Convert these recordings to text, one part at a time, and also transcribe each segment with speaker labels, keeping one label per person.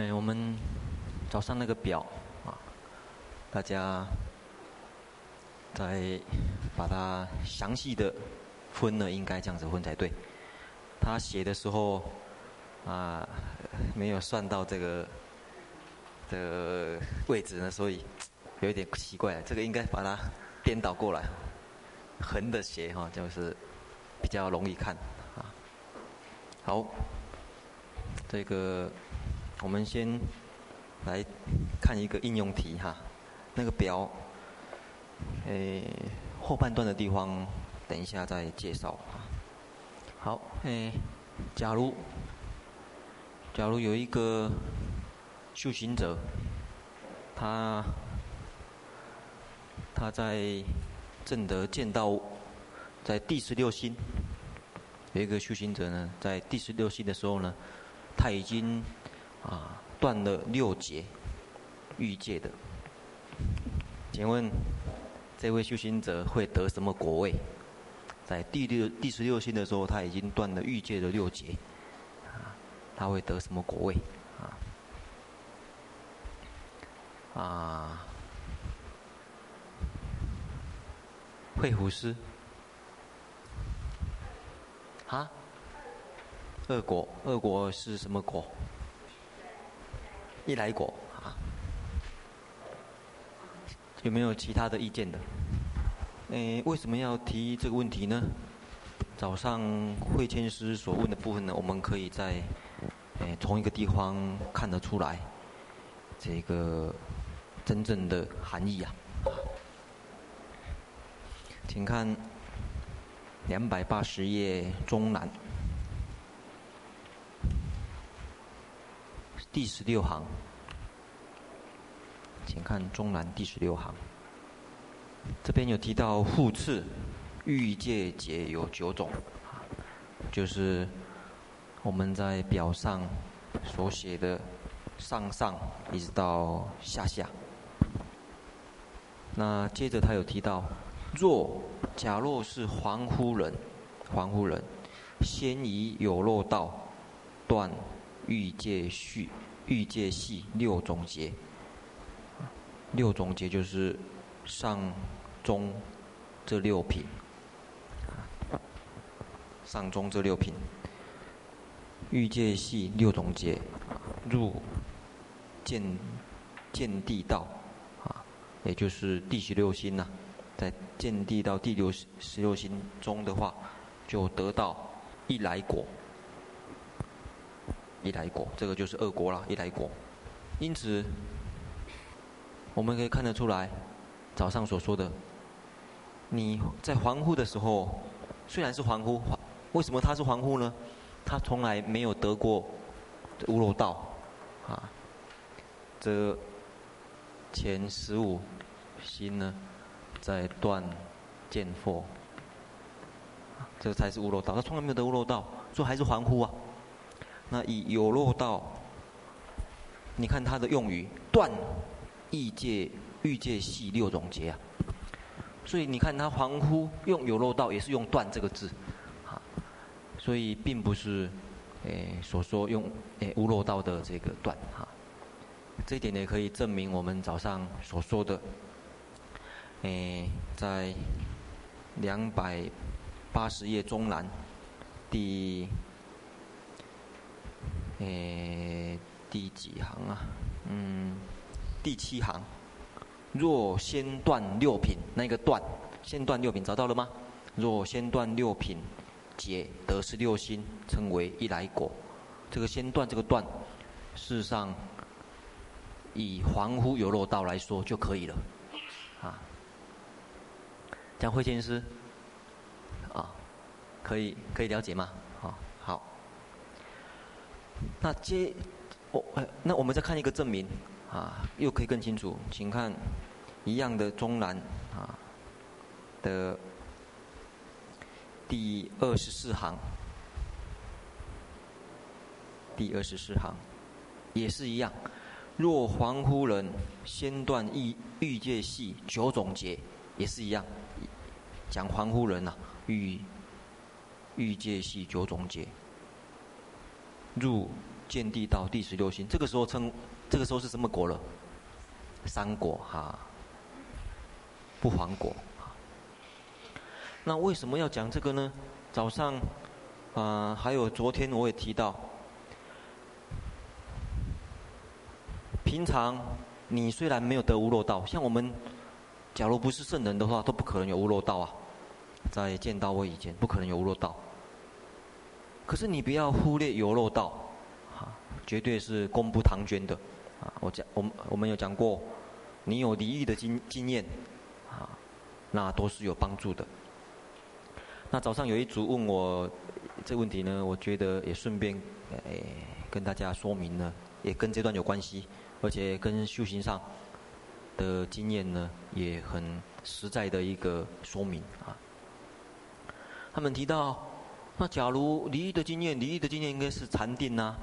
Speaker 1: 哎，我们早上那个表啊，大家再把它详细的分了，应该这样子分才对。他写的时候啊，没有算到这个的位置呢，所以有一点奇怪。这个应该把它颠倒过来，横的写哈，就是比较容易看啊。好，这个。我们先来看一个应用题哈，那个表，诶，后半段的地方等一下再介绍啊。好，诶，假如假如有一个修行者，他他在正德见道，在第十六星，有一个修行者呢，在第十六星的时候呢，他已经。啊，断了六劫欲界的，请问这位修行者会得什么果位？在第六、第十六心的时候，他已经断了欲界的六劫，啊，他会得什么果位？啊，啊，会胡师，啊，恶果，恶果是什么果？一来果啊，有没有其他的意见的？诶，为什么要提这个问题呢？早上慧谦师所问的部分呢，我们可以在诶同一个地方看得出来，这个真正的含义啊。请看两百八十页中南。第十六行，请看中南第十六行。这边有提到复次欲界劫有九种，就是我们在表上所写的上上一直到下下。那接着他有提到，若假若是凡夫人，凡夫人先以有漏道断。欲界续、欲界系六种劫，六种劫就是上中这六品，上中这六品，欲界系六种劫，入见见地道啊，也就是第十六心呐、在见地道第六十六心中的话，就得到一来果。一来果，这个就是恶果了。一来果，因此我们可以看得出来，早上所说的，你在凡夫的时候，虽然是凡夫，为什么他是凡夫呢？他从来没有得过无漏道，啊，这前十五心呢，在断见惑，这才是无漏道。他从来没有得无漏道，所以还是凡夫啊。那以有漏道，你看他的用语断欲界欲界系六种劫啊，所以你看他恍惚用有漏道也是用断这个字，啊，所以并不是诶所说用诶无漏道的这个断哈，这一点也可以证明我们早上所说的，诶在两百八十页中南第。诶，第几行啊？嗯，第七行。若先断六品，那个断，先断六品，找到了吗？若先断六品，解得是六心，称为一来果。这个先断这个断，事实上以凡夫有漏道来说就可以了。啊，讲慧谦师，啊，可以可以了解吗？那接，我、哦、那我们再看一个证明，啊，又可以更清楚。请看一样的中南啊的第二十四行，第二十四行也是一样。若凡夫人先断欲欲界系九种结，也是一样。讲凡夫人呐、啊，欲欲界系九种结。入见地到第十六星，这个时候称，这个时候是什么果了？三果哈，不还果。那为什么要讲这个呢？早上啊、呃，还有昨天我也提到，平常你虽然没有得无漏道，像我们，假如不是圣人的话，都不可能有无漏道啊。在见到我以前，不可能有无漏道。可是你不要忽略有漏道，啊，绝对是功不唐捐的，啊，我讲我们我们有讲过，你有离欲的经经验，啊，那都是有帮助的。那早上有一组问我这问题呢，我觉得也顺便诶跟大家说明呢，也跟这段有关系，而且跟修行上的经验呢也很实在的一个说明啊。他们提到，那假如离异的经验，离异的经验应该是禅定呐，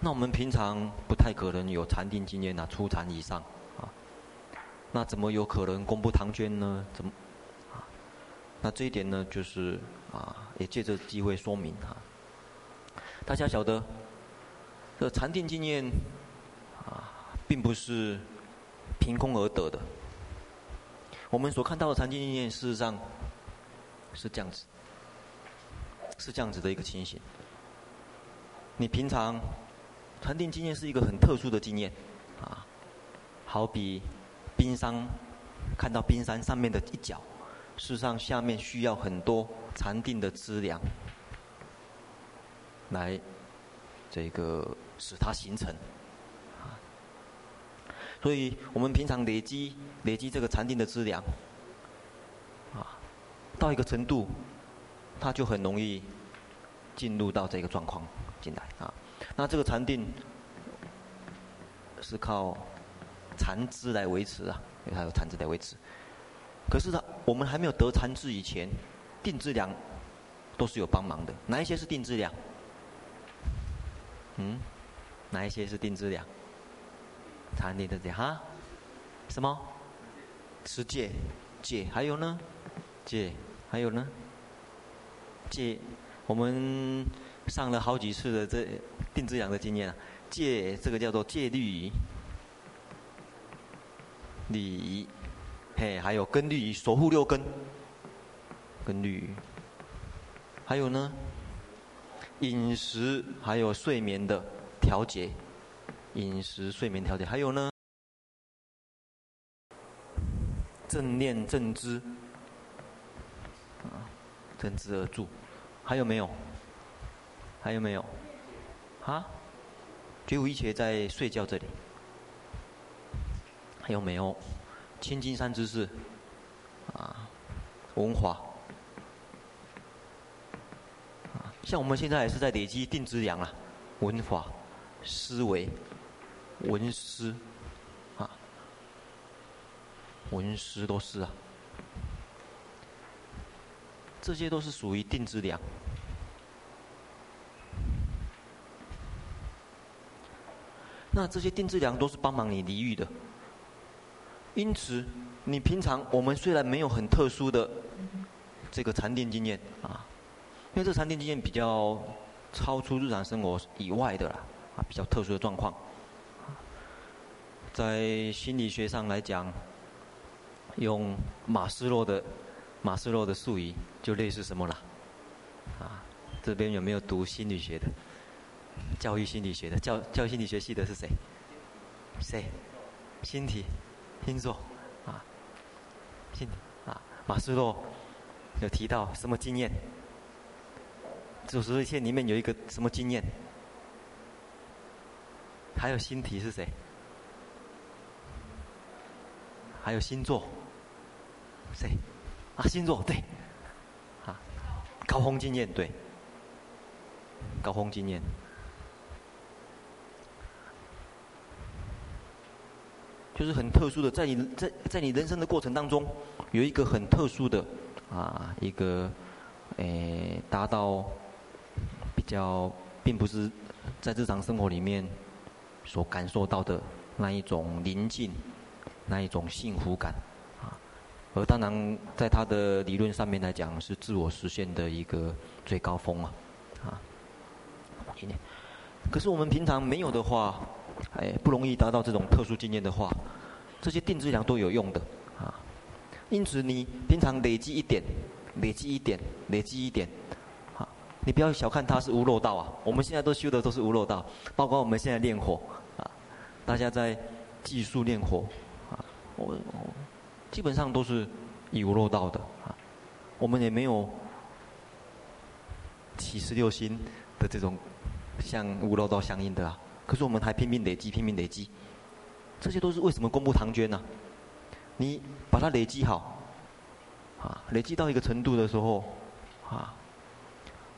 Speaker 1: 那我们平常不太可能有禅定经验呐，初禅以上啊，那怎么有可能功不唐捐呢？怎么？啊那这一点呢，就是啊，也借着机会说明哈。大家晓得，这禅定经验啊，并不是凭空而得的。我们所看到的禅定经验，事实上是这样子，是这样子的一个情形。你平常禅定经验是一个很特殊的经验啊，好比冰山，看到冰山上面的一角。事实上，下面需要很多禅定的资粮，来这个使它形成。所以我们平常累积累积这个禅定的资粮，啊，到一个程度，它就很容易进入到这个状况进来啊。那这个禅定是靠禅资来维持啊，因为它有禅资来维持。可是呢，我们还没有得禅智以前，定资粮都是有帮忙的。哪一些是定资粮？嗯，哪一些是定资粮？禅定的这哈？什么？持戒，戒还有呢？戒还有呢？戒，我们上了好几次的这定制养的经验啊。戒这个叫做戒律仪，礼仪。嘿，还有根律仪，守护六根，根律仪，还有呢，饮食还有睡眠的调节，饮食睡眠调节，还有呢，正念正知，啊，正知而住，还有没有？还有没有？啊？觉悟一切在睡觉这里，还有没有？千金山知识，啊，文化，啊，像我们现在也是在累积定资粮啊，文化、思维、文思，啊，文思都是啊，这些都是属于定资粮。那这些定制粮都是帮忙你离欲的。因此，你平常我们虽然没有很特殊的这个禅定经验啊，因为这禅定经验比较超出日常生活以外的啦，啊，比较特殊的状况。在心理学上来讲，用马斯洛的马斯洛的术语，就类似什么啦？啊，这边有没有读心理学的？教育心理学的教教育心理学系的是谁？谁？心体。星座，啊，星啊，马斯洛有提到什么经验？组织一线里面有一个什么经验？还有星体是谁？还有星座，谁？啊，星座对，啊，高峰经验对，高峰经验。就是很特殊的，在你在在你人生的过程当中，有一个很特殊的啊，一个诶达到比较，并不是在日常生活里面所感受到的那一种宁静，那一种幸福感而当然，在他的理论上面来讲，是自我实现的一个最高峰啊啊。可是我们平常没有的话，哎，不容易达到这种特殊经验的话，这些定质量都有用的啊。因此，你平常累积一点，累积一点，累积一点，啊，你不要小看它是无漏道啊。我们现在都修的都是无漏道，包括我们现在练火啊，大家在技术练火啊，我基本上都是以无漏道的啊。我们也没有起十六心的这种像无漏道相应的啊。可是我们还拼命累积，拼命累积，这些都是为什么功布唐捐呢？你把它累积好，啊，累积到一个程度的时候，啊，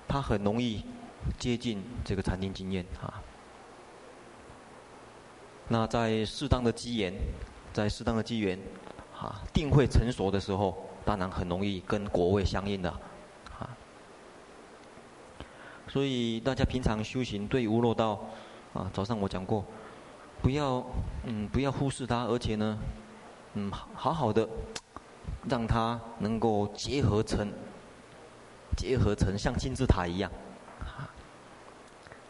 Speaker 1: 它很容易接近这个禅定经验啊。那在适当的机缘，在适当的机缘，啊，定慧成熟的时候，当然很容易跟果位相应的，啊。所以大家平常修行对无漏道，啊，早上我讲过，不要嗯不要忽视它，而且呢。嗯，好好的，让它能够结合成，结合成像金字塔一样。啊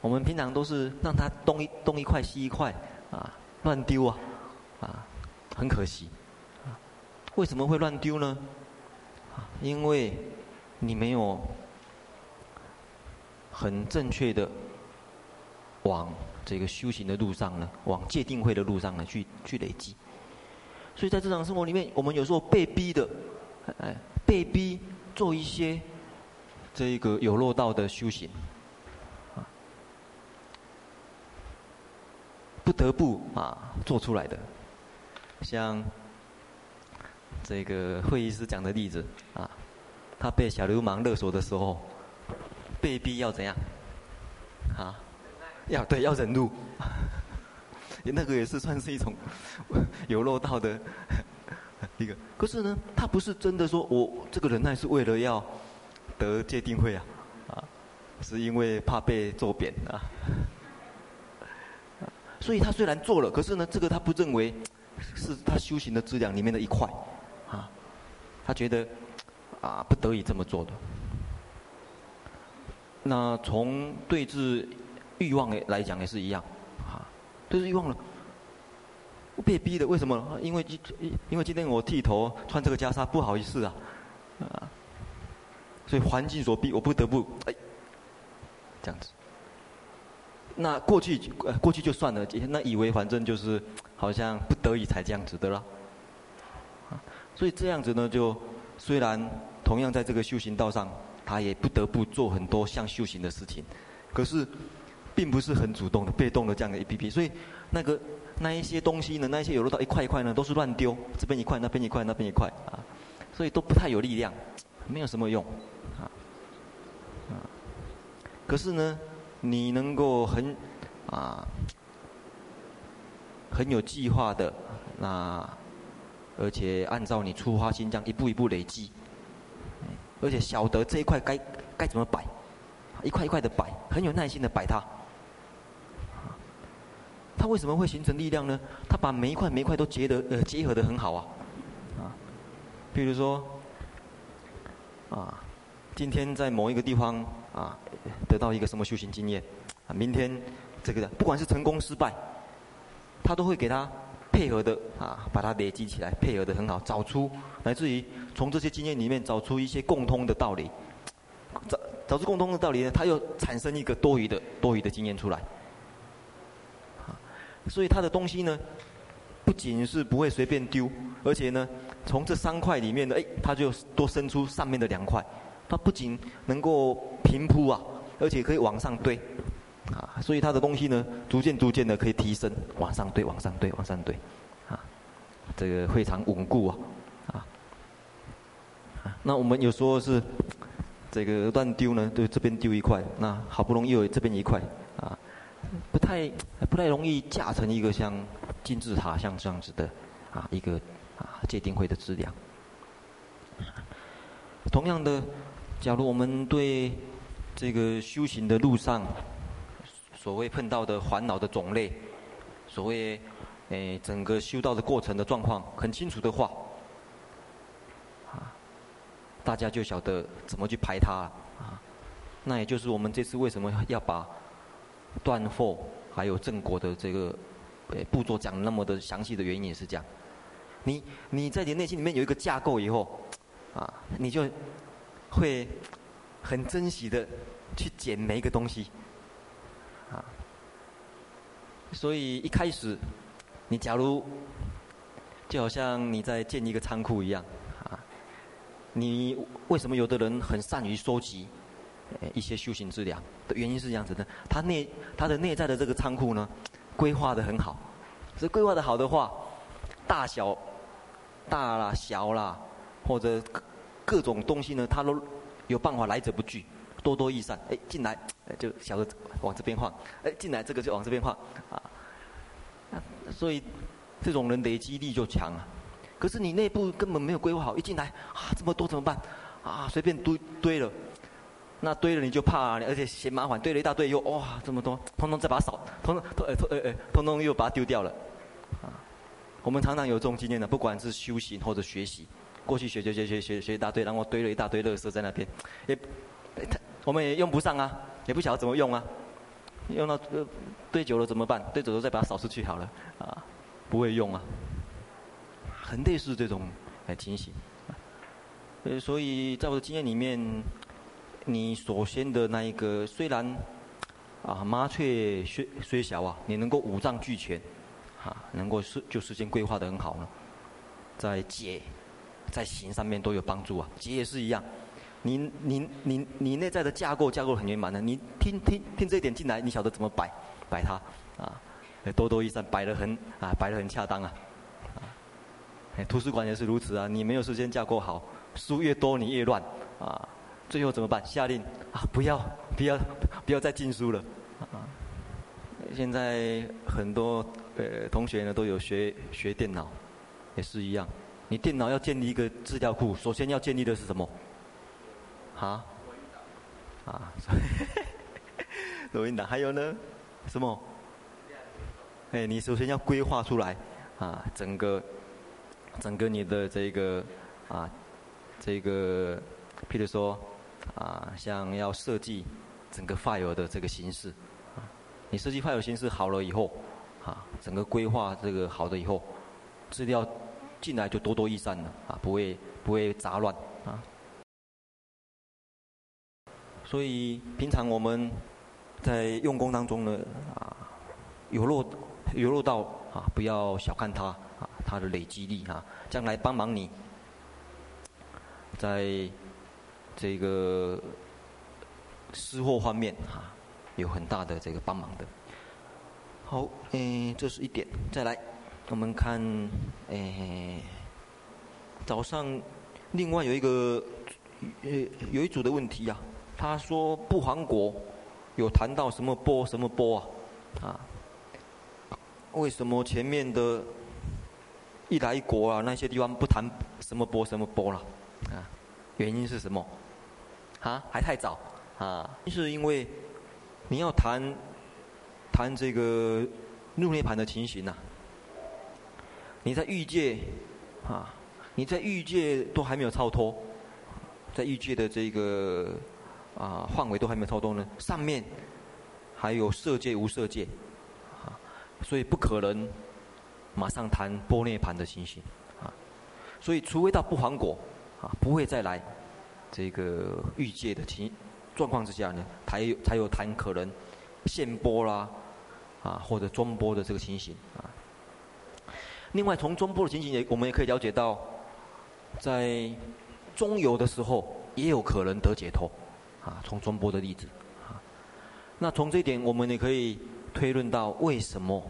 Speaker 1: 我们平常都是让它东一东一块西一块，啊，乱丢啊，啊，很可惜。为什么会乱丢呢？因为你没有很正确的往这个修行的路上呢，往戒定慧的路上呢去去累积。所以在日常生活里面，我们有时候被逼的，哎，被逼做一些这个有漏道的修行，啊，不得不啊做出来的。像这个会议师讲的例子啊，他被小流氓勒索的时候，被逼要怎样？啊，要对，要忍辱。那个也是算是一种 有漏道的 一个，可是呢，他不是真的说我这个忍耐是为了要得戒定慧啊，啊，是因为怕被揍扁啊，所以他虽然做了，可是呢，这个他不认为是他修行的质量里面的一块，他觉得啊不得已这么做的。那从对治欲望来讲也是一样。都是欲望了，被逼的，为什么？因为今因为今天我剃头穿这个袈裟不好意思啊，啊，所以环境所逼，我不得不哎，这样子。那过去过去就算了，那以为反正就是好像不得已才这样子的了，所以这样子呢，就虽然同样在这个修行道上，他也不得不做很多像修行的事情，可是。并不是很主动的，被动的这样的 A P P，所以那个那一些东西呢，那一些有漏到一块一块呢，都是乱丢，这边一块，那边一块，那边一块啊，所以都不太有力量，没有什么用，啊，啊，可是呢，你能够很啊很有计划的，那而且按照你出发心这样一步一步累积，而且晓得这一块该该怎么摆，一块一块的摆，很有耐心的摆它。它为什么会形成力量呢？它把每一块每一块都结得呃结合的很好啊，啊，比如说，啊，今天在某一个地方啊得到一个什么修行经验，啊，明天这个不管是成功失败，他都会给他配合的啊，把它累积起来，配合得很好，找出来自于从这些经验里面找出一些共通的道理，找找出共通的道理呢，它又产生一个多余的多余的经验出来。所以他的东西呢，不仅是不会随便丢，而且呢，从这三块里面呢，哎，他就多生出上面的两块。它不仅能够平铺啊，而且可以往上堆，啊，所以他的东西呢，逐渐逐渐的可以提升，往上堆，往上堆，往上堆，啊，这个非常稳固啊，啊，那我们有时候是这个乱丢呢，对这边丢一块，那好不容易有这边一块，啊。不太不太容易架成一个像金字塔像这样子的啊一个啊戒定会的质量。同样的，假如我们对这个修行的路上所谓碰到的烦恼的种类，所谓诶整个修道的过程的状况很清楚的话，啊，大家就晓得怎么去排它啊。那也就是我们这次为什么要把断惑还有正果的这个诶步骤讲那么的详细的原因也是这样。你你在你内心里面有一个架构以后，啊，你就会很珍惜的去捡每一个东西，所以一开始，你假如就好像你在建一个仓库一样，啊，你为什么有的人很善于收集一些修行资料的原因是这样子的，他内他的内在的这个仓库呢，规划的很好，这规划的好的话，大小。大啦、小啦，或者各种东西呢，他都有办法来者不拒，多多益善。哎，进来就小的往这边放，哎，进来这个就往这边放，啊，所以这种人累积力就强啊。可是你内部根本没有规划好，一进来啊这么多怎么办？啊，随便堆堆了，那堆了你就怕，而且嫌麻烦，堆了一大堆又哇这么多，通通再把它扫，通通通通哎哎，通通又把它丢掉了。我们常常有这种经验的，不管是修行或者学习，过去学学学学学学一大堆，然后堆了一大堆垃圾在那边，也，我们也用不上啊，也不晓得怎么用啊，用到堆久了怎么办？堆久了再把它扫出去好了，啊，不会用啊，很类似这种哎情形，呃，所以在我的经验里面，你首先的那一个虽然啊麻雀虽虽小啊，你能够五脏俱全。啊，能够是就时间规划的很好呢，在解，在行上面都有帮助啊。解也是一样，你你你你内在的架构架构很圆满的，你听听听这一点进来，你晓得怎么摆摆它啊，多多益善，摆得很啊，摆得很恰当啊。哎，图书馆也是如此啊，你没有时间架构好，书越多你越乱啊，最后怎么办？下令啊，不要不要不要再进书了啊。现在很多。呃，同学呢都有学学电脑，也是一样。你电脑要建立一个资料库，首先要建立的是什么？啊？啊？录音档还有呢？什么？哎，你首先要规划出来啊，整个整个你的这个啊，这个，譬如说啊，像要设计整个 file 的这个形式，啊，你设计 file 形式好了以后。啊，整个规划这个好的以后，资料进来就多多益善了啊，不会不会杂乱啊。所以平常我们在用功当中呢，啊，有落有落到啊，不要小看它啊，它的累积力啊，将来帮忙你，在这个施货方面啊，有很大的这个帮忙的。好，诶，这是一点。再来，我们看，诶，早上另外有一个，呃，有一组的问题呀、啊。他说不还国有谈到什么波什么波啊？啊，为什么前面的一来一国啊那些地方不谈什么波什么波了？啊，原因是什么？啊，还太早啊？是因为你要谈。谈这个入涅槃的情形呐、啊，你在欲界啊，你在欲界都还没有超脱，在欲界的这个啊范围都还没有超脱呢，上面还有色界无色界啊，所以不可能马上谈波涅盘的情形啊，所以除非到不还果啊，不会再来这个欲界的情状况之下呢，才有才有谈可能现波啦。啊，或者中波的这个情形啊。另外，从中波的情形也，我们也可以了解到，在中有的时候也有可能得解脱，啊，从中波的例子啊。那从这点，我们也可以推论到为什么，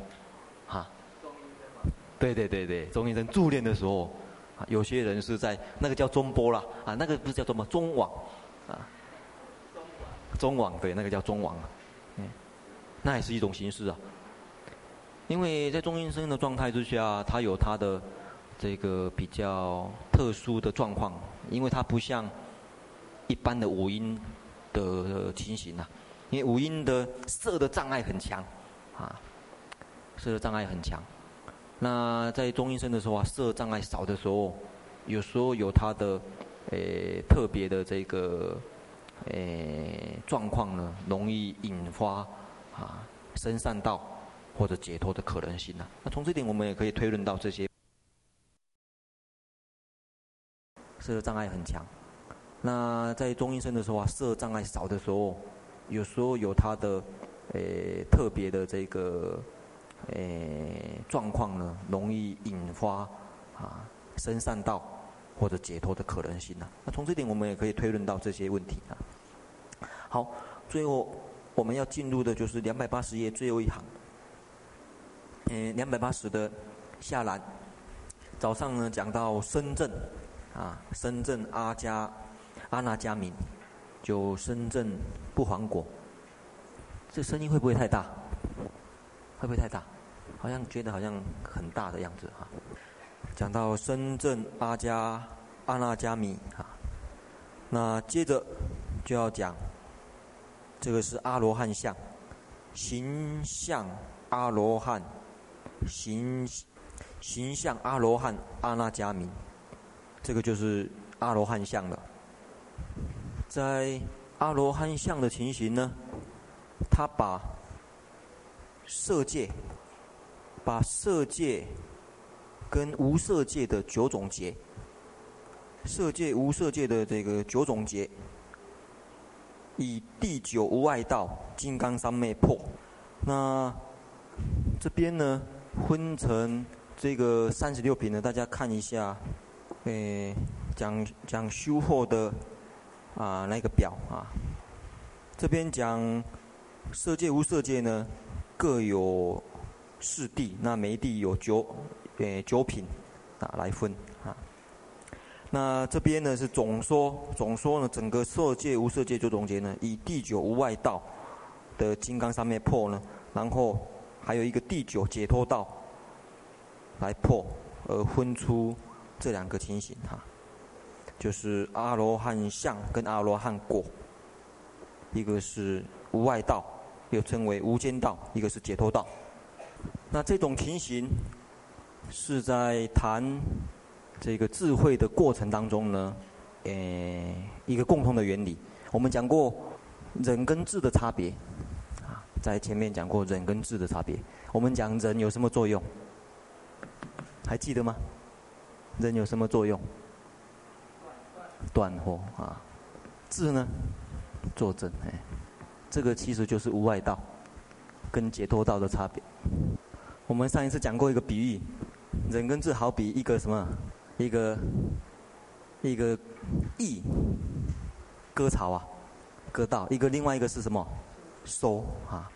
Speaker 1: 啊，对对对对，中医生助念的时候，有些人是在那个叫中波啦，啊，那个不是叫什么中网，啊，中网对，那个叫中网啊。那也是一种形式啊，因为在中阴身的状态之下，它有它的这个比较特殊的状况，因为它不像一般的五音的情形啊，因为五阴的色的障碍很强，啊，色的障碍很强。那在中医身的时候啊，色障碍少的时候，有时候有它的诶特别的这个诶状况呢，容易引发。啊，生善道或者解脱的可能性呢、啊？那从这点我们也可以推论到这些色障碍很强。那在中医生的时候啊，色障碍少的时候，有时候有它的诶、呃、特别的这个诶、状况呢，容易引发啊生善道或者解脱的可能性呢、啊？那从这点我们也可以推论到这些问题啊。好，最后我们要进入的就是两百八十页最后一行，嗯，两百八十的下栏，早上呢讲到深圳啊，深圳阿加。阿那迦明，就深圳不还果。这声音会不会太大？会不会太大？好像觉得好像很大的样子哈。讲到深圳阿加阿那迦明哈，那接着就要讲，这个是阿罗汉相，形象阿罗汉，形形象阿罗汉阿那迦明，这个就是阿罗汉相了。在阿罗汉相的情形呢，他把色界、把色界跟无色界的九种劫，色界无色界的这个九种劫，以第九无碍道金刚三昧破。那这边呢，分成这个三十六品呢，大家看一下，诶，讲讲修惑的。啊，那个表啊，这边讲色界无色界呢，各有四地，那每一地有九，呃九品啊来分啊。那这边呢是总说，总说呢整个色界无色界就总结呢，以第九无外道的金刚上面破呢，然后还有一个第九解脱道来破，而分出这两个情形哈。就是阿罗汉相跟阿罗汉果，一个是无外道，又称为无间道；一个是解脱道。那这种情形是在谈这个智慧的过程当中呢，诶，一个共同的原理。我们讲过忍跟智的差别，啊，在前面讲过忍跟智的差别。我们讲忍有什么作用？还记得吗？忍有什么作用？断惑啊，智呢，作证哎，这个其实就是无外道跟解脱道的差别。我们上一次讲过一个比喻，忍跟智好比一个什么？一个一个益割草啊，割稻；一个另外一个是什么？收啊。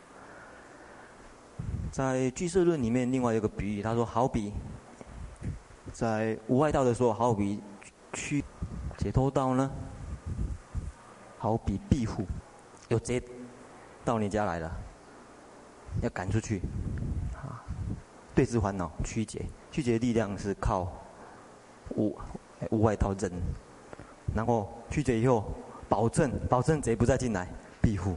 Speaker 1: 在俱舍论里面，另外一个比喻，他说好比在无外道的时候，好比去。解脱道呢，好比壁虎，有贼到你家来了，要赶出去，啊，对治烦恼，驱劫，驱劫的力量是靠无无外道忍，然后驱劫以后，保证保证贼不再进来，庇护。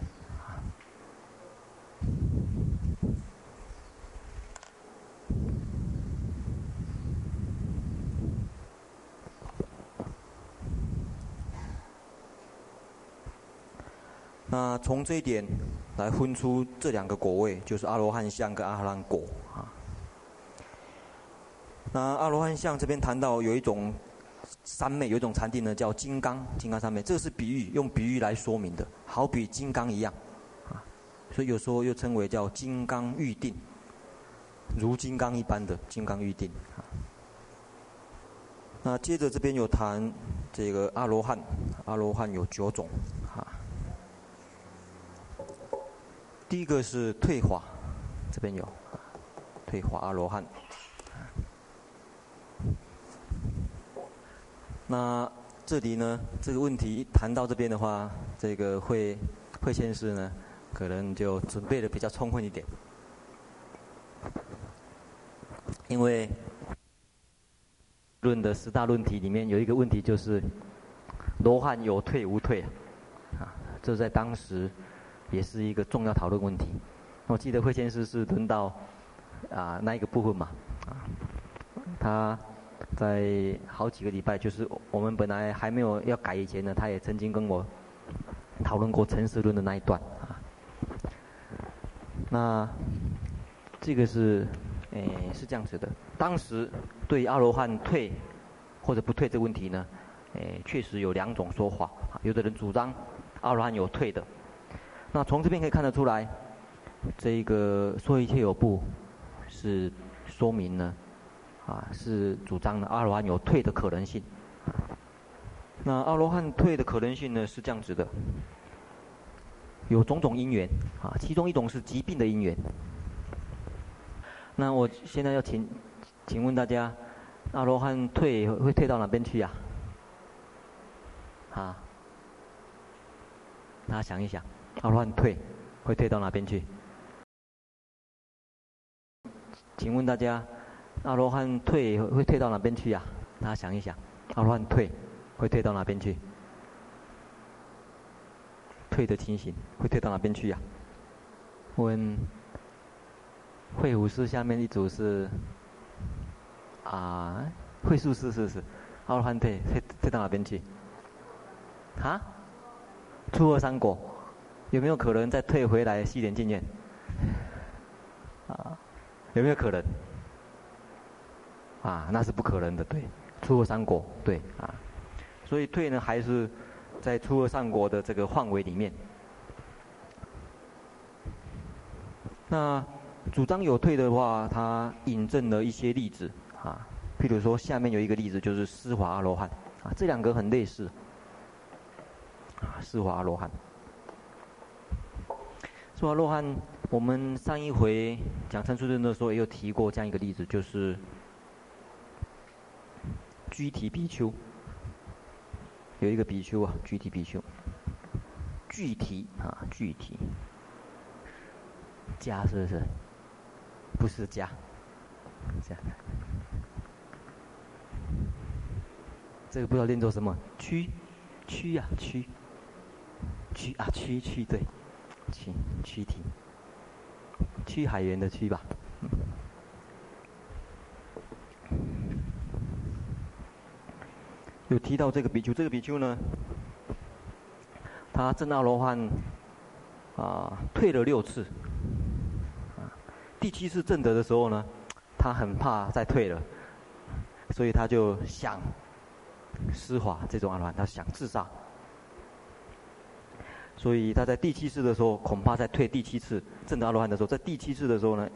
Speaker 1: 那从这一点来分出这两个果位，就是阿罗汉相跟阿罗汉果啊。那阿罗汉相这边谈到有一种三昧，有一种禅定呢，叫金刚，金刚三昧，这个是比喻，用比喻来说明的，好比金刚一样啊，所以有时候又称为叫金刚预定，如金刚一般的金刚预定啊。那接着这边有谈这个阿罗汉，阿罗汉有九种。第一个是退华，这边有退华阿罗汉。那这里呢，这个问题谈到这边的话，这个会会先师呢，可能就准备的比较充分一点，因为论的十大论题里面有一个问题就是罗汉有退无退啊，这在当时。也是一个重要讨论问题。我记得慧先师是轮到啊那一个部分嘛，啊，他在好几个礼拜，就是我们本来还没有要改以前呢，他也曾经跟我讨论过成实论的那一段啊。那这个是，诶，是这样子的。当时对阿罗汉退或者不退这个问题呢，诶，确实有两种说法。有的人主张阿罗汉有退的。那从这边可以看得出来，这个说一切有部是说明呢，啊，是主张的阿罗汉有退的可能性。那阿罗汉退的可能性呢，是这样子的。有种种因缘啊，其中一种是疾病的因缘。那我现在要请，请问大家，阿罗汉退会退到哪边去呀？啊？大家想一想，阿罗汉退会退到哪边去？请问大家，阿罗汉退会退到哪边去呀？大家想一想，阿罗汉退会退到哪边去？退的情形会退到哪边去呀、啊？问会武师下面一组是啊，会术师是不是？阿罗汉退退退到哪边去？啊？初二三果有没有可能再退回来西莲净愿？啊？有没有可能？啊，那是不可能的，对。初二三国，对啊。所以退呢，还是。在初二三国的这个范围里面，那主张有退的话，他引证了一些例子啊，譬如说下面有一个例子就是施华罗汉啊，这两个很类似啊，施华罗汉，施华阿罗汉，我们上一回讲参书论的时候也有提过这样一个例子，就是居提比丘。有一个比丘啊，具体比丘，具体啊，具体，家是不是？不是家，这样。这个不知道念作什么？区，区呀，区，区啊，区区对，区区体，区海员的区吧。有提到这个比丘，这个比丘呢，他正阿罗汉啊，退了六次，第七次正得的时候呢，他很怕再退了，所以他就想施华这种阿罗汉，他想自杀，所以他在第七次的时候，恐怕在退第七次证得阿罗汉的时候，在第七次的时候呢，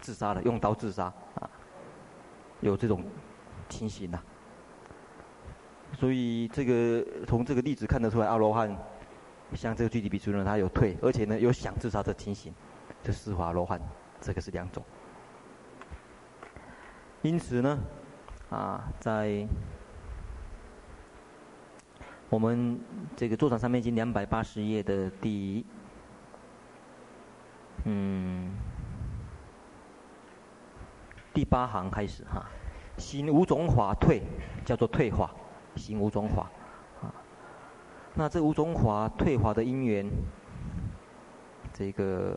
Speaker 1: 自杀了，用刀自杀啊，有这种情形呐、啊。所以这个从这个例子看得出来，阿罗汉像这个具体比丘呢，他有退，而且呢有想自杀的情形，这施华阿罗汉，这个是两种。因此呢，啊，在我们这个《坐禅三昧经》两百八十页的第嗯第八行开始哈，行五种法退，叫做退化。行五种法，啊，那这五种法退化的因缘，这个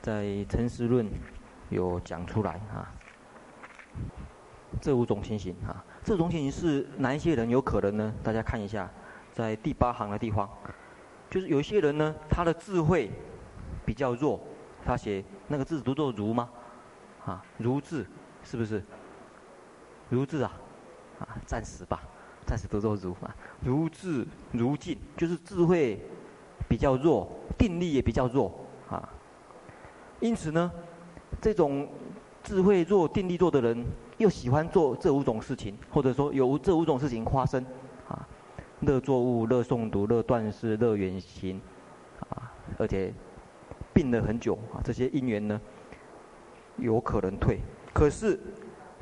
Speaker 1: 在《成实论》有讲出来啊。这五种情形啊，这种情形是哪一些人有可能呢？大家看一下，在第八行的地方，就是有一些人呢，他的智慧比较弱，他写那个字读作“如”吗？啊，“如”字是不是？如字啊，啊，暂时吧，暂时读作如啊。如智如镜，就是智慧比较弱，定力也比较弱啊。因此呢，这种智慧弱、定力弱的人，又喜欢做这五种事情，或者说有这五种事情发生啊：乐作物、乐诵读、乐断事、乐远行啊。而且病了很久啊，这些因缘呢，有可能退。可是。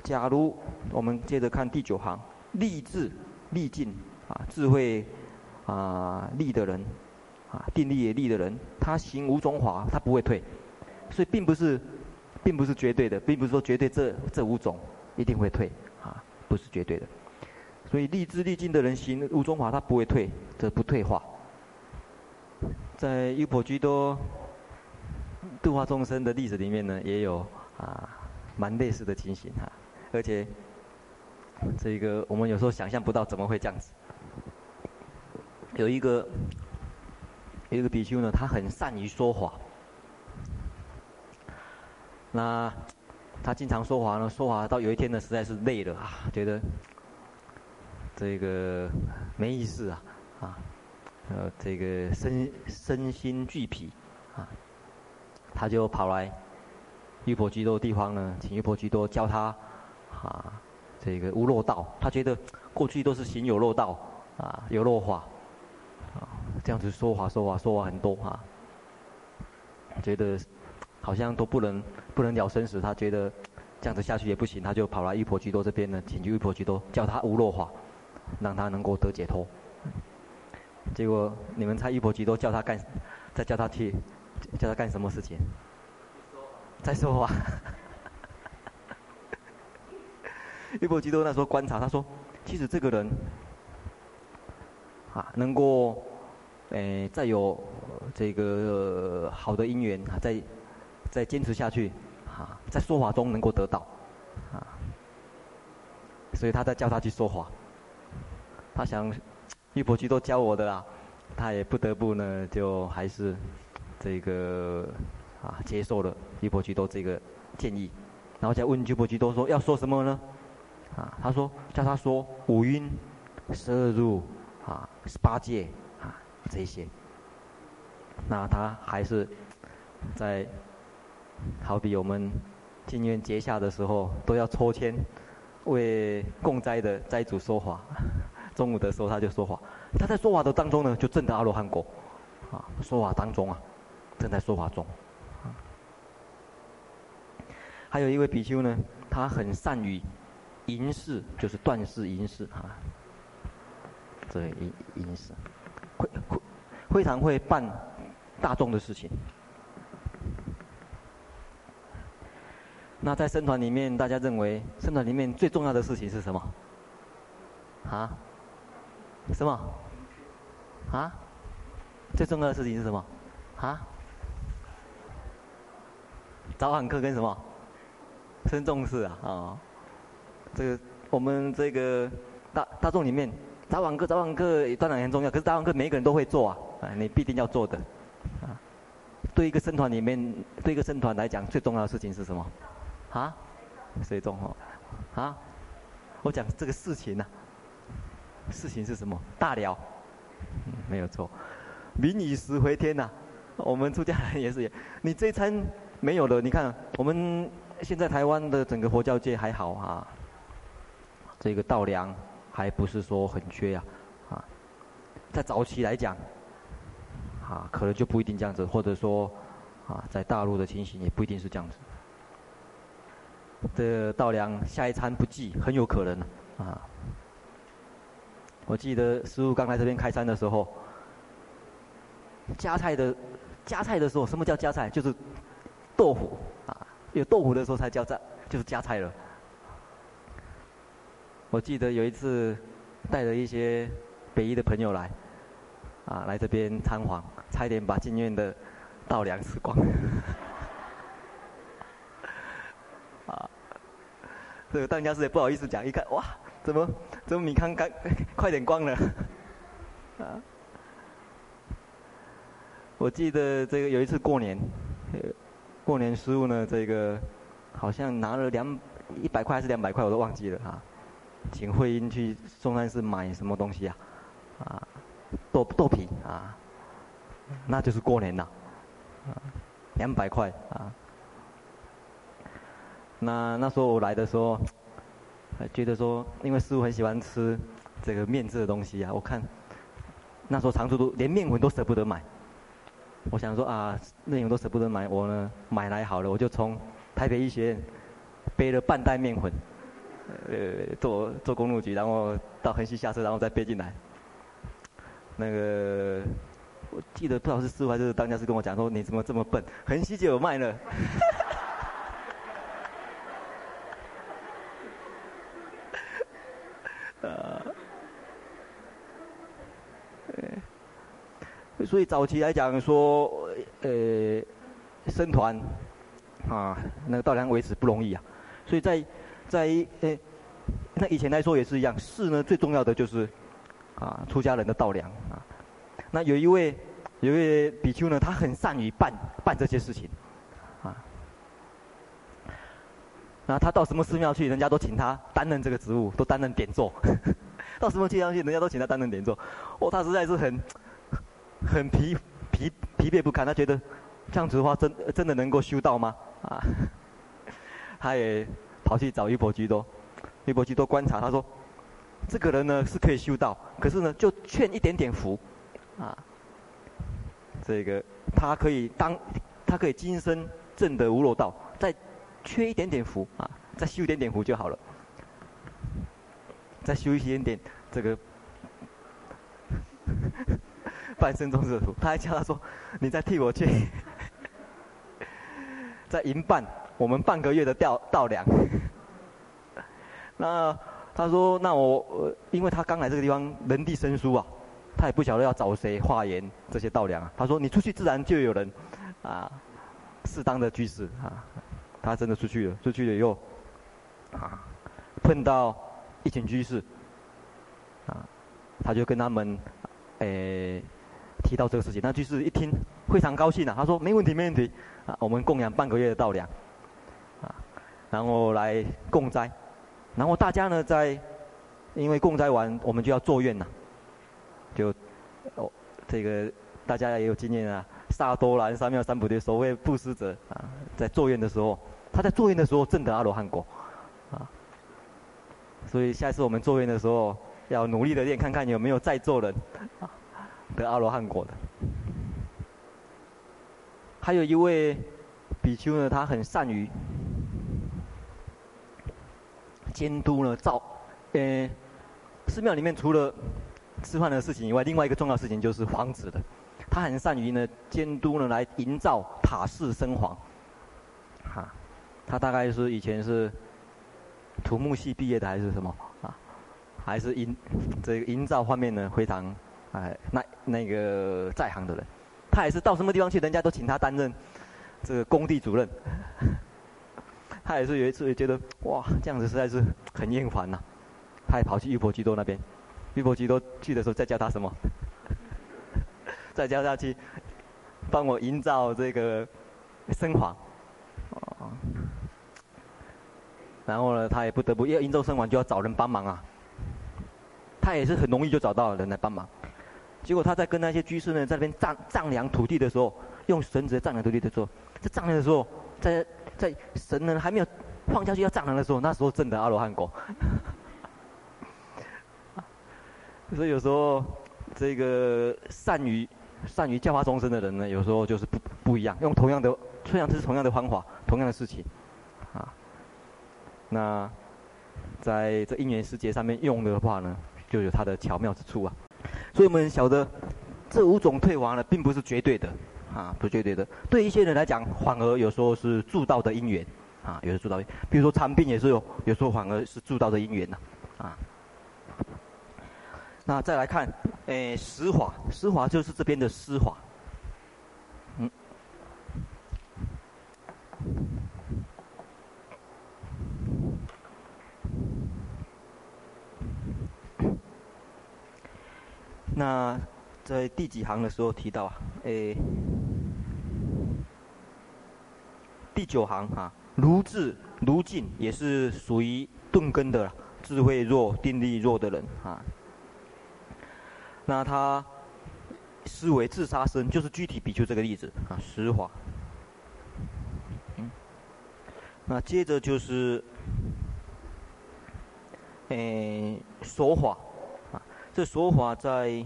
Speaker 1: 假如我们接着看第九行，立志力尽啊，智慧啊力的人啊，定力也力的人，他行五种法，他不会退，所以并不是，并不是绝对的，并不是说绝对这这五种一定会退啊，不是绝对的。所以立志立尽的人行五种法，他不会退，这不退化。在优婆居多度化众生的例子里面呢，也有啊蛮类似的情形哈。而且，这个我们有时候想象不到怎么会这样子。有一个有一个比丘呢，他很善于说法。那他经常说法呢，说法到有一天呢，实在是累了啊，觉得这个没意思啊，啊，呃，这个身身心俱疲啊，他就跑来玉婆居多的地方呢，请玉婆居多教他啊，这个无漏道。他觉得过去都是行有漏道啊，有漏法啊，这样子说法说法说法很多啊，觉得。好像都不能不能了生死，他觉得这样子下去也不行，他就跑来玉婆居多这边呢，请求玉婆居多叫他无落法，让他能够得解脱。结果你们猜玉婆居多叫他干，再叫他去，叫他干什么事情？再说话。玉婆居多那时候观察，他说：“其实这个人啊，能够诶再有这个好的因缘啊，在。”再坚持下去，啊，在说法中能够得到，啊，所以他在教他去说法。他想，玉婆居多教我的啦，他也不得不呢，就还是这个啊接受了玉婆居多这个建议，然后再问玉婆居多说要说什么呢？啊，他说叫他说五蕴、十二入、啊十八界啊这些，那他还是在。好比我们进院结下的时候，都要抽签为供斋的斋主说法。中午的时候他就说法，他在说法的当中呢，就证得阿罗汉果。啊，说法当中啊，正在说法中。还有一位比丘呢，他很善于吟事，就是断事吟事啊。这个吟吟事，会会非常会办大众的事情。那在生团里面，大家认为生团里面最重要的事情是什么？啊？什么？啊？最重要的事情是什么？啊？早晚课跟什么？僧众事啊！啊、哦，这个我们这个大大众里面，早晚课早晚课当然很重要，可是早晚课每一个人都会做啊，啊，你必定要做的。啊，对一个生团里面，对一个生团来讲，最重要的事情是什么？啊，谁中哦？啊，我讲这个事情呢、啊，事情是什么？大了，嗯、没有错。民以食为天呐、啊，我们出家人也是。你这一餐没有了，你看我们现在台湾的整个佛教界还好啊，这个稻粮还不是说很缺呀，啊，在早期来讲，啊，可能就不一定这样子，或者说啊，在大陆的情形也不一定是这样子。这稻粮下一餐不继，很有可能啊！我记得师傅刚来这边开餐的时候，夹菜的夹菜的时候，什么叫夹菜？就是豆腐啊，有豆腐的时候才叫菜，就是夹菜了。我记得有一次带着一些北医的朋友来，啊，来这边仓皇，差一点把进院的稻粮吃光。这个当家师也不好意思讲，一看哇，怎么怎么米糠干 快点光了，啊！我记得这个有一次过年，过年时候呢，这个好像拿了两一百块还是两百块，我都忘记了啊，请慧英去松山寺买什么东西啊？啊，豆豆皮啊，那就是过年了，啊，两百块啊。那那时候我来的时候，觉得说，因为师傅很喜欢吃这个面制的东西啊，我看那时候常住都连面粉都舍不得买。我想说啊，面粉都舍不得买，我呢买来好了，我就从台北医学院背了半袋面粉，呃，坐坐公路局，然后到横溪下车，然后再背进来。那个我记得不知道是师傅还是当家师跟我讲说，你怎么这么笨？横溪就有卖了。所以早期来讲说，呃，生团啊，那个稻梁维持不容易啊。所以在在呃，那以前来说也是一样，事呢最重要的就是啊，出家人的稻梁啊。那有一位
Speaker 2: 有一位比丘呢，他很善于办办这些事情，啊，那他到什么寺庙去，人家都请他担任这个职务，都担任点座。到什么地方去，人家都请他担任点座。哦，他实在是很很疲疲疲惫不堪，他觉得这样子的话，真真的能够修道吗？啊，他也跑去找阎婆居多，阎婆居多观察，他说，这个人呢是可以修道，可是呢就欠一点点福，啊。这个他可以当，他可以今生证得无漏道，再缺一点点福啊，再修一点点福就好了，再修一点点这个半生中世的福。他还叫他说：“你再替我去，再银办我们半个月的吊道粮。”那他说：“那我，因为他刚来这个地方，人地生疏啊。”他也不晓得要找谁化缘这些稻粮啊。他说：“你出去自然就有人，啊，适当的居士啊。”他真的出去了，出去了以后，啊，碰到一群居士，啊，他就跟他们，诶、提到这个事情。那居士一听非常高兴啊，他说：“没问题，没问题，啊，我们供养半个月的稻粮，啊，然后来供斋，然后大家呢在，因为供斋完，我们就要坐院了。”就，哦，这个大家也有经验啊。萨多兰三藐三菩提，所谓布施者啊，在坐院的时候，他在坐院的时候证得阿罗汉果，啊。所以下一次我们坐院的时候，要努力的练，看看有没有在座人啊得阿罗汉果的。还有一位比丘呢，他很善于监督呢，造，呃，寺庙里面除了吃饭的事情以外，另外一个重要事情就是房子的，他很善于呢监督呢来营造塔式僧房，哈、啊，他大概是以前是土木系毕业的还是什么啊？还是营这个营造方面呢非常哎那那个在行的人，他也是到什么地方去，人家都请他担任这个工地主任，他也是有一次觉得哇这样子实在是很厌烦呐，他也跑去玉婆居多那边。玉婆居多去的时候，再叫他什么？再叫他去帮我营造这个僧房。哦。然后呢，他也不得不，要营造僧房就要找人帮忙啊。他也是很容易就找到人来帮忙。结果他在跟那些居士呢在那边丈丈量土地的时候，用绳子丈量土地的时候，在丈量的时候，在在神呢还没有放下去要丈量的时候，那时候证的阿罗汉果。所以有时候，这个善于善于教化众生的人呢，有时候就是不不一样，用同样的，虽然这是同样的方法，同样的事情，啊，那在这因缘世界上面用的话呢，就有它的巧妙之处啊。所以我们晓得，这五种退亡呢，并不是绝对的，啊，不绝对的。对一些人来讲，反而有时候是助道的因缘，啊，有时候助道，比如说残病也是有，有时候反而是助道的因缘呐，啊。那再来看，诶，实法，实法就是这边的施法。那在第几行的时候提到啊？诶，第九行啊，如智如镜也是属于钝根的，智慧弱、定力弱的人啊。那他思维自杀身，就是具体比丘这个例子啊，实法。嗯，那接着就是，诶，说法，这说法在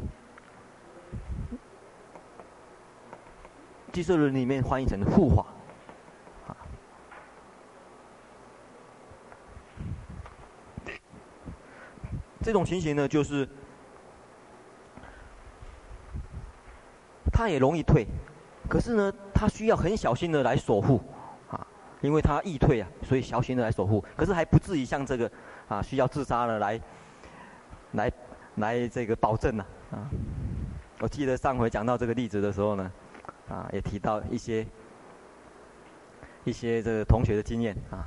Speaker 2: 俱舍论里面翻译成护法。这种情形呢，就是。他也容易退，可是呢，他需要很小心的来守护，啊，因为他易退啊，所以小心的来守护。可是还不至于像这个，啊，需要自杀了来，来，来这个保证呢，啊。我记得上回讲到这个例子的时候呢，啊，也提到一些，一些这个同学的经验啊。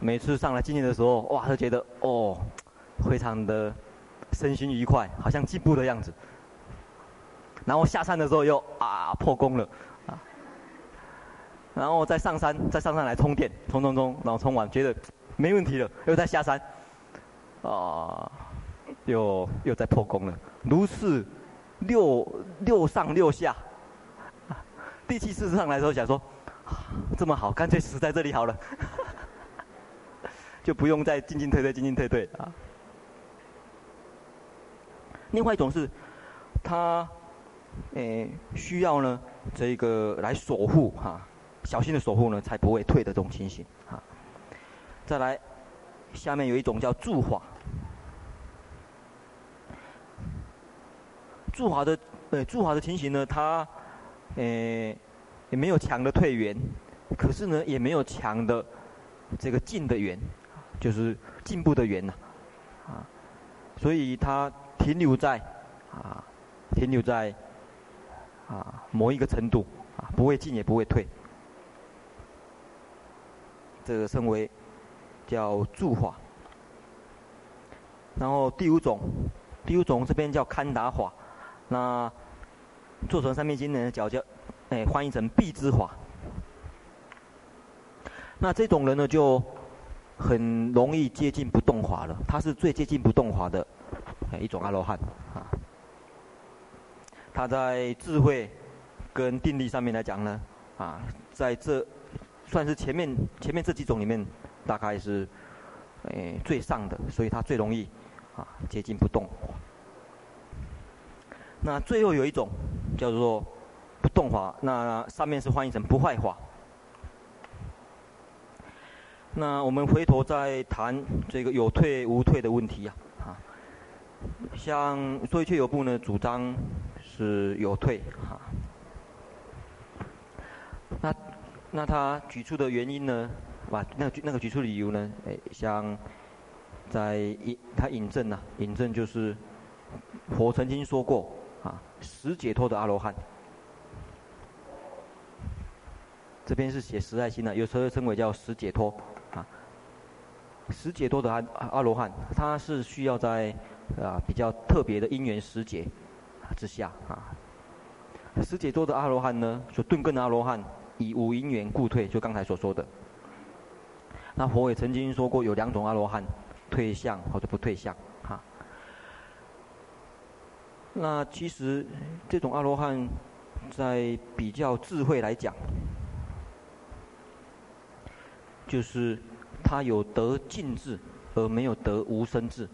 Speaker 2: 每次上来经验的时候，哇，都觉得哦，非常的身心愉快，好像进步的样子。然后下山的时候又啊破功了，啊，然后再上山，再上山来充电，充充充，然后充完觉得没问题了，又再下山，啊，又又在破功了，如是六六上六下，第七次上来的时候想说，这么好，干脆死在这里好了，就不用再进进退退进进退退啊。另外一种是，他。诶，需要呢，这个来守护哈，小心的守护呢，才不会退的这种情形哈。再来，下面有一种叫助法，助法的呃助法的情形呢，它呃也没有强的退缘，可是呢也没有强的这个进的缘，就是进步的缘呐，啊，所以它停留在啊停留在。啊，某一个程度，啊，不会进也不会退，这个称为叫驻法。然后第五种，第五种这边叫堪达法，那做成三面经呢，叫叫，哎，翻译成必之法。那这种人呢，就很容易接近不动法了，他是最接近不动法的，哎，一种阿罗汉啊。他在智慧跟定力上面来讲呢，啊，在这算是前面前面这几种里面，大概是、哎、最上的，所以他最容易啊接近不动。那最后有一种叫做不动法，那上面是翻译成不坏法。那我们回头再谈这个有退无退的问题啊，啊，像所以却有部呢主张。是有退哈，那那他举出的原因呢？啊，那个那个举出理由呢？哎，像在引他引证呐，引证就是佛曾经说过，十解脱的阿罗汉，这边是写十爱心的，有时候称为叫十解脱啊，十解脱的阿阿罗汉，他是需要在啊比较特别的因缘时节。之下啊，十解脱的阿罗汉呢，就顿根的阿罗汉以无因缘故退，就刚才所说的。那佛也曾经说过，有两种阿罗汉，退相或者不退相。那其实这种阿罗汉，在比较智慧来讲，就是他有得尽智，而没有得无生智。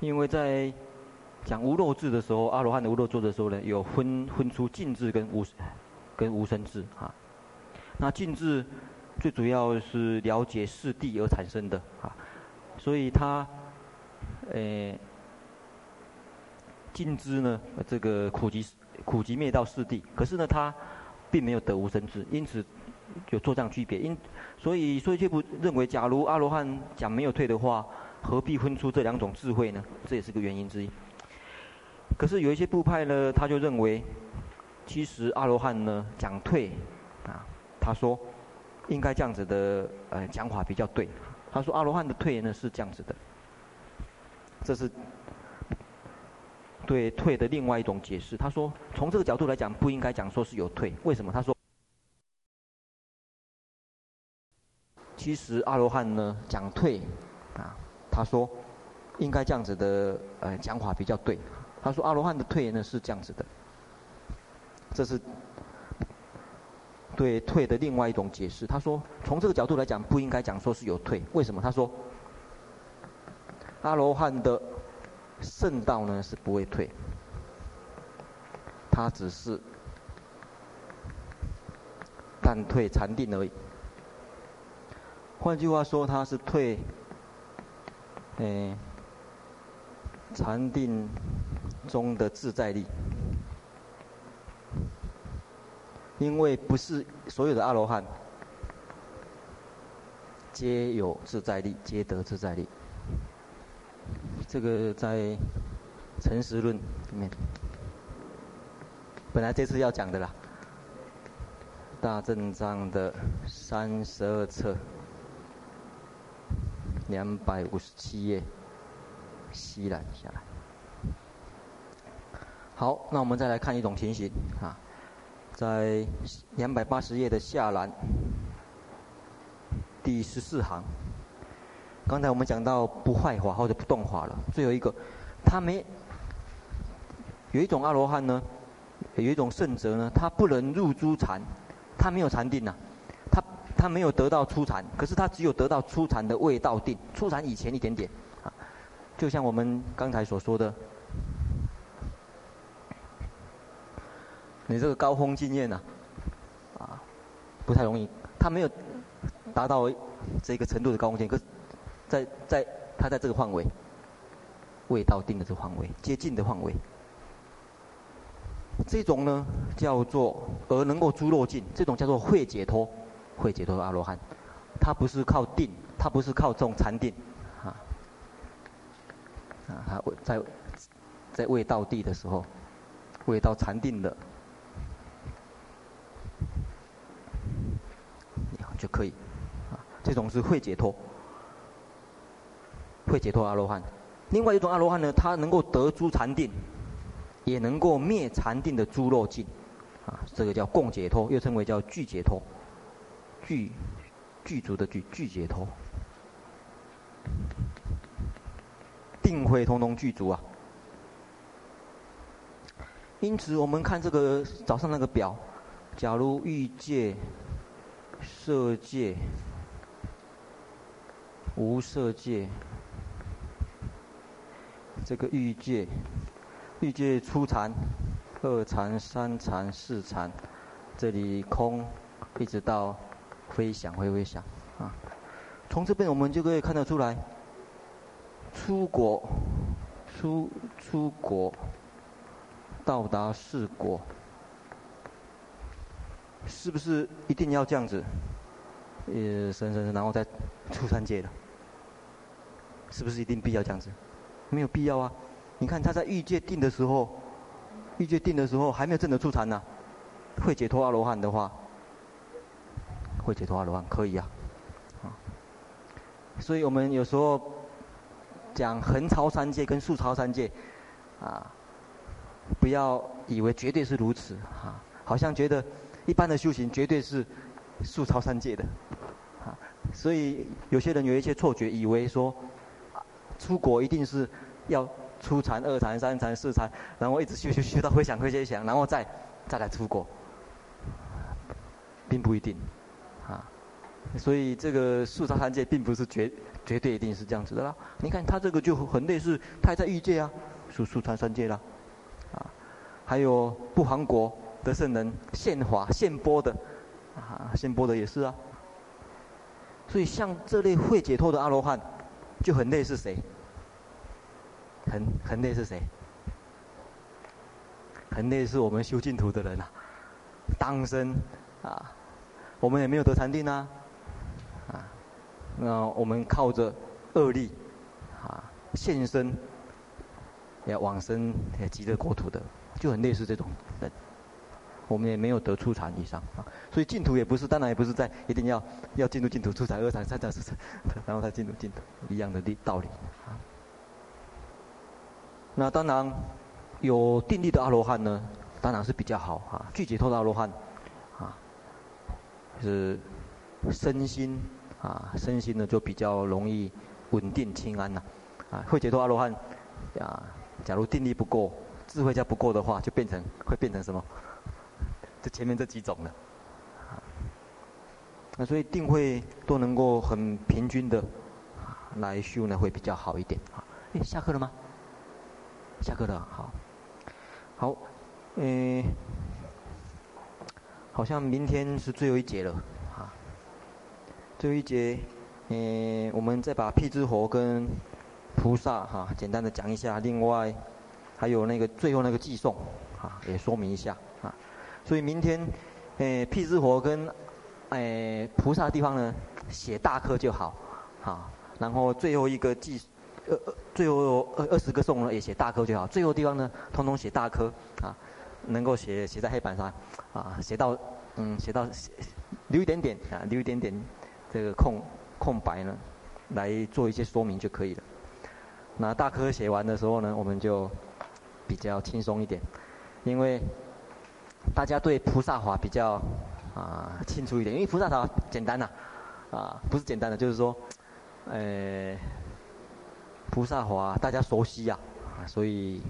Speaker 2: 因为在讲无漏智的时候，阿罗汉的无漏智的时候呢，有分分出尽智跟无跟无生智啊。那尽智最主要是了解四谛而产生的啊，所以他诶尽知呢这个苦集苦集灭道四谛，可是呢他并没有得无生智，因此有做这样区别。因所以所以却不认为，假如阿罗汉讲没有退的话。何必分出这两种智慧呢？这也是个原因之一。可是有一些部派呢，他就认为，其实阿罗汉呢讲退，啊，他说应该这样子的呃讲法比较对。他说阿罗汉的退呢是这样子的，这是对退的另外一种解释。他说从这个角度来讲，不应该讲说是有退。为什么？他说，其实阿罗汉呢讲退，啊。他说，应该这样子的呃讲法比较对。他说阿罗汉的退呢是这样子的，这是对退的另外一种解释。他说从这个角度来讲，不应该讲说是有退。为什么？他说阿罗汉的圣道呢是不会退，他只是但退禅定而已。换句话说，他是退。诶，禅定中的自在力，因为不是所有的阿罗汉皆有自在力，皆得自在力。这个在《诚实论》里面，本来这次要讲的啦，《大正藏》的三十二册。两百五十七页，吸览下来。好，那我们再来看一种情形啊，在两百八十页的下栏第十四行。刚才我们讲到不坏法或者不动法了，最后一个，他没有一种阿罗汉呢，有一种圣者呢，他不能入诸禅，他没有禅定呐、啊，他他没有得到初禅，可是他只有得到初禅的味道定，初禅以前一点点，啊，就像我们刚才所说的，你这个高峰经验呐，啊，不太容易，他没有达到这个程度的高峰经验，可是。在在，他在这个范围，味道定的这个范围，接近的范围。这种呢叫做而能够诸漏尽，这种叫做会解脱，会解脱的阿罗汉，他不是靠定，他不是靠这种禅定，啊，啊，他在在未到地的时候，未到禅定的，就可以，啊，这种是会解脱。会解脱阿罗汉，另外一种阿罗汉呢，他能够得诸禅定，也能够灭禅定的诸漏尽，啊，这个叫共解脱，又称为叫具解脱，具具足的具具解脱，定慧通通具足啊。因此，我们看这个早上那个表，假如欲界、色界、无色界。这个欲界，欲界初禅、二禅、三禅、四禅，这里空，一直到飞想、非非想啊。从这边我们就可以看得出来，出国出出国，到达四国，是不是一定要这样子？呃，生生生，然后再出三界的，是不是一定必要这样子？没有必要啊！你看他在欲界定的时候，欲界定的时候还没有证得初禅呢。会解脱阿罗汉的话，会解脱阿罗汉可以啊。啊，所以我们有时候讲横超三界跟竖超三界，啊，不要以为绝对是如此啊，好像觉得一般的修行绝对是竖超三界的，啊，所以有些人有一些错觉，以为说。出国一定是要初禅、二禅、三禅、四禅，然后一直修修修到回想、回想、想，然后再再来出国，并不一定，啊，所以这个竖超三界并不是绝绝对一定是这样子的啦。你看他这个就很类似，他还在欲界啊，竖竖超三界啦，啊，还有不还国的圣人现法现波的，啊，现波的也是啊。所以像这类会解脱的阿罗汉。就很类似谁？很很类似谁？很类似我们修净土的人啊，当生啊，我们也没有得禅定啊，啊，那我们靠着恶力啊现身，要往生也极乐国土的，就很类似这种人。我们也没有得初禅以上啊，所以净土也不是，当然也不是在一定要要进入净土初禅、二禅、三禅、四禅，然后再进入净土一样的道理啊。那当然有定力的阿罗汉呢，当然是比较好啊。具解脱的阿罗汉啊，就是身心啊，身心呢就比较容易稳定轻安呐。啊，会解脱阿罗汉啊，假如定力不够，智慧加不够的话，就变成会变成什么？这前面这几种了，啊，那所以定会都能够很平均的来修呢，会比较好一点啊。哎，下课了吗？下课了，好，好，嗯，好像明天是最后一节了，啊，最后一节，嗯，我们再把辟支佛跟菩萨哈简单的讲一下，另外还有那个最后那个寄送啊，也说明一下。所以明天，诶，辟支佛跟，诶，菩萨地方呢，写大科就好，好。然后最后一个记，呃，最后二二十个颂呢也写大科就好。最后地方呢，通通写大科，啊，能够写写在黑板上，啊，写到，嗯，写到写留一点点啊，留一点点这个空空白呢，来做一些说明就可以了。那大科写完的时候呢，我们就比较轻松一点。因为大家对菩萨法比较啊清楚一点，因为菩萨法简单呐，啊不是简单的，就是说，呃，菩萨法大家熟悉呀，啊，所以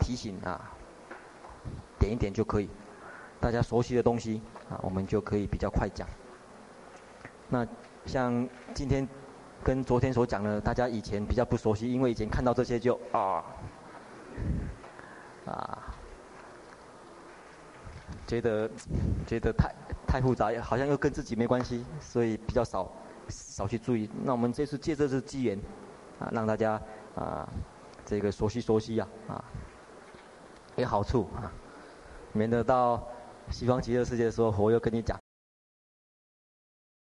Speaker 2: 提醒啊，点一点就可以，大家熟悉的东西啊，我们就可以比较快讲。那像今天跟昨天所讲的，大家以前比较不熟悉，因为以前看到这些就啊啊，觉得觉得太太复杂，好像又跟自己没关系，所以比较少少去注意。那我们这次借这次机缘啊，让大家啊这个熟悉熟悉呀啊，有好处啊，免得到西方极乐世界的时候，我又跟你讲